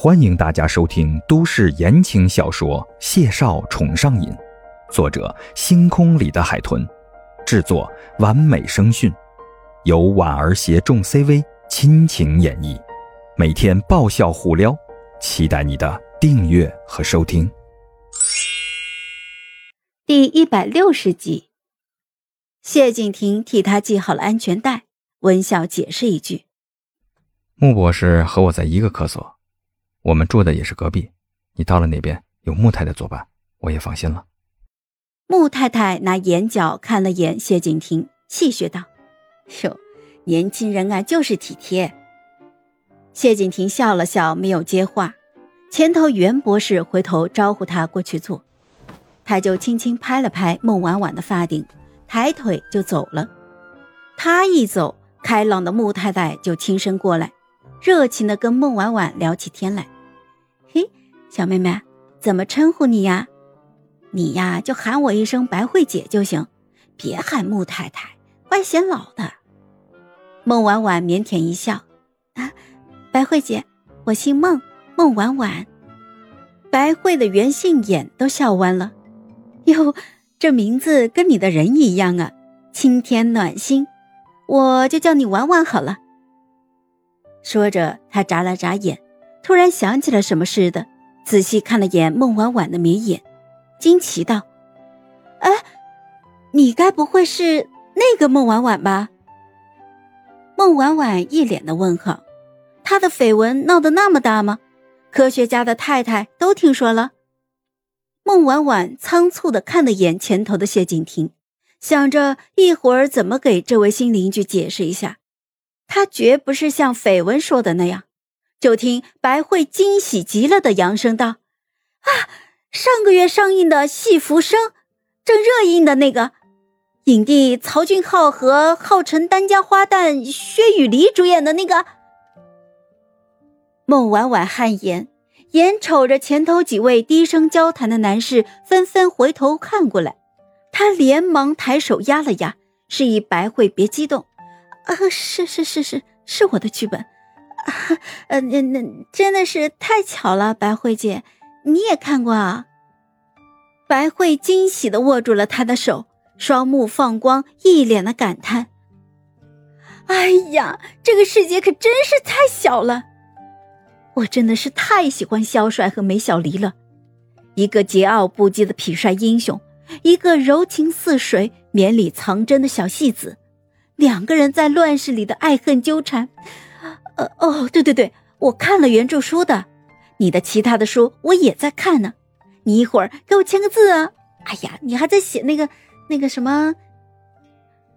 欢迎大家收听都市言情小说《谢少宠上瘾》，作者：星空里的海豚，制作：完美声讯，由婉儿携众 CV 亲情演绎，每天爆笑互撩，期待你的订阅和收听。第一百六十集，谢景亭替他系好了安全带，温笑解释一句：“穆博士和我在一个科所。”我们住的也是隔壁，你到了那边有穆太太作伴，我也放心了。穆太太拿眼角看了眼谢景亭，戏谑道：“哟，年轻人啊，就是体贴。”谢景亭笑了笑，没有接话。前头袁博士回头招呼他过去坐，他就轻轻拍了拍孟婉婉的发顶，抬腿就走了。他一走，开朗的穆太太就轻身过来，热情的跟孟婉婉聊起天来。嘿，小妹妹，怎么称呼你呀？你呀，就喊我一声白慧姐就行，别喊穆太太，怪显老的。孟婉婉腼腆一笑，啊，白慧姐，我姓孟，孟婉婉。白慧的原姓眼都笑弯了，哟，这名字跟你的人一样啊，清甜暖心，我就叫你婉婉好了。说着，她眨了眨眼。突然想起了什么似的，仔细看了眼孟婉婉的眉眼，惊奇道：“哎，你该不会是那个孟婉婉吧？”孟婉婉一脸的问号，她的绯闻闹得那么大吗？科学家的太太都听说了。孟婉婉仓促的看了眼前头的谢景亭，想着一会儿怎么给这位新邻居解释一下，她绝不是像绯闻说的那样。就听白慧惊喜极了的扬声道：“啊，上个月上映的《戏浮生》，正热映的那个，影帝曹俊浩和号称单家花旦薛雨梨主演的那个。”孟婉婉汗颜，眼瞅着前头几位低声交谈的男士纷纷回头看过来，她连忙抬手压了压，示意白慧别激动：“啊，是是是是，是我的剧本。” 呃，那那真的是太巧了，白慧姐，你也看过啊？白慧惊喜的握住了他的手，双目放光，一脸的感叹：“哎呀，这个世界可真是太小了！我真的是太喜欢萧帅和梅小离了，一个桀骜不羁的痞帅英雄，一个柔情似水、绵里藏针的小戏子，两个人在乱世里的爱恨纠缠。”呃哦，对对对，我看了原著书的，你的其他的书我也在看呢。你一会儿给我签个字啊！哎呀，你还在写那个那个什么？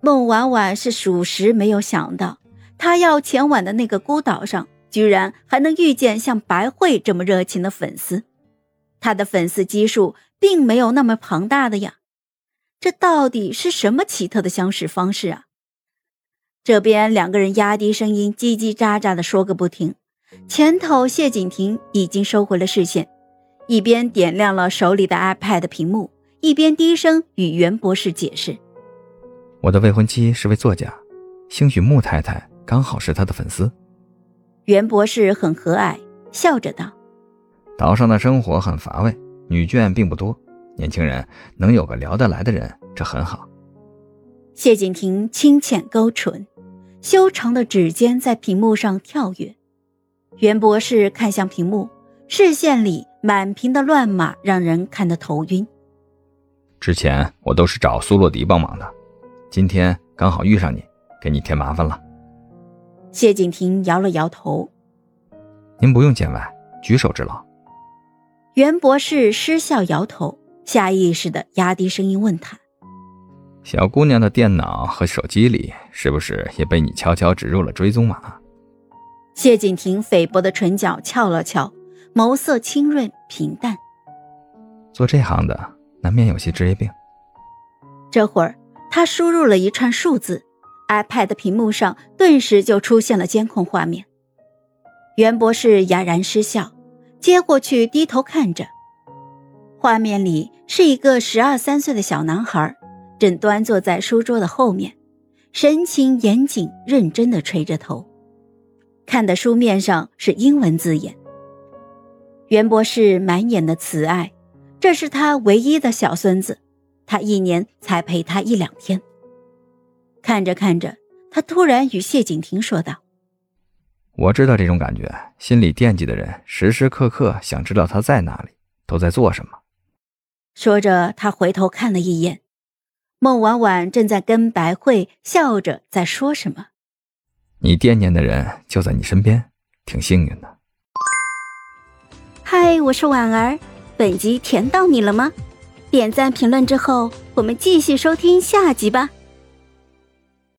孟婉婉是属实没有想到，她要前往的那个孤岛上，居然还能遇见像白慧这么热情的粉丝。她的粉丝基数并没有那么庞大的呀，这到底是什么奇特的相识方式啊？这边两个人压低声音，叽叽喳喳的说个不停。前头谢景亭已经收回了视线，一边点亮了手里的 iPad 屏幕，一边低声与袁博士解释：“我的未婚妻是位作家，兴许穆太太刚好是她的粉丝。”袁博士很和蔼，笑着道：“岛上的生活很乏味，女眷并不多，年轻人能有个聊得来的人，这很好。”谢景亭清浅勾唇。修长的指尖在屏幕上跳跃，袁博士看向屏幕，视线里满屏的乱码让人看得头晕。之前我都是找苏洛迪帮忙的，今天刚好遇上你，给你添麻烦了。谢景亭摇了摇头：“您不用见外，举手之劳。”袁博士失笑摇头，下意识的压低声音问他。小姑娘的电脑和手机里是不是也被你悄悄植入了追踪码？谢景亭菲薄的唇角翘了翘，眸色清润平淡。做这行的难免有些职业病。这会儿，他输入了一串数字，iPad 屏幕上顿时就出现了监控画面。袁博士哑然失笑，接过去低头看着，画面里是一个十二三岁的小男孩。正端坐在书桌的后面，神情严谨认真的垂着头，看的书面上是英文字眼。袁博士满眼的慈爱，这是他唯一的小孙子，他一年才陪他一两天。看着看着，他突然与谢景亭说道：“我知道这种感觉，心里惦记的人，时时刻刻想知道他在哪里，都在做什么。”说着，他回头看了一眼，孟婉婉正在跟白慧笑着在说什么。你惦念的人就在你身边，挺幸运的。嗨，我是婉儿，本集甜到你了吗？点赞评论之后，我们继续收听下集吧。